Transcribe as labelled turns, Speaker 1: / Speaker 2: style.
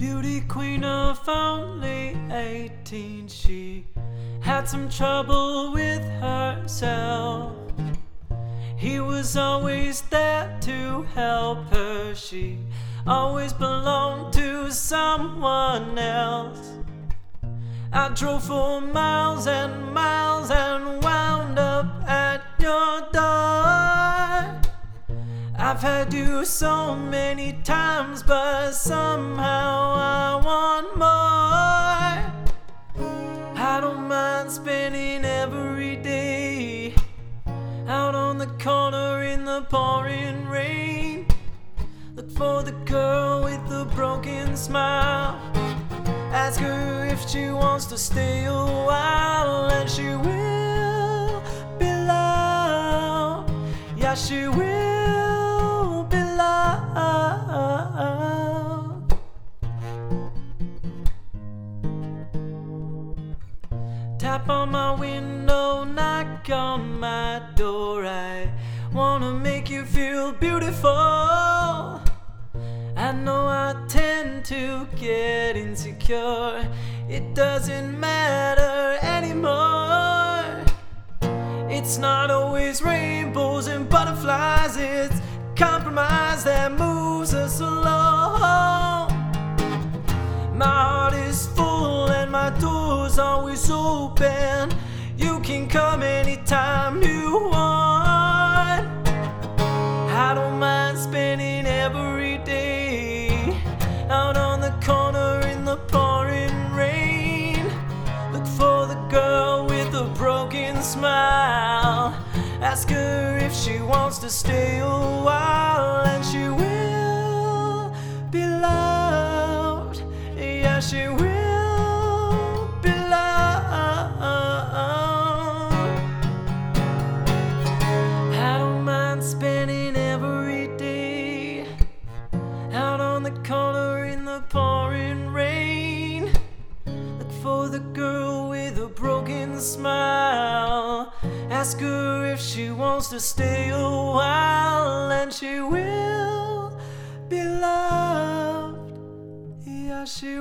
Speaker 1: Beauty queen of only 18, she had some trouble with herself. He was always there to help her, she always belonged to someone else. I drove for miles and miles and wound up at your door. I've had you so many times, but somehow I want more. I don't mind spending every day out on the corner in the pouring rain. Look for the girl with the broken smile. Ask her if she wants to stay a while, and she will be loud. Yeah, she will Tap on my window, knock on my door. I wanna make you feel beautiful. I know I tend to get insecure. It doesn't matter anymore. It's not always rainbows and butterflies, it's compromise that moves us along. Open. You can come anytime you want. I don't mind spending every day out on the corner in the pouring rain. Look for the girl with a broken smile. Ask her if she wants to stay a while, and she will be loud. Yeah, she will the pouring rain. Look for the girl with a broken smile. Ask her if she wants to stay a while, and she will be loved. Yeah, she.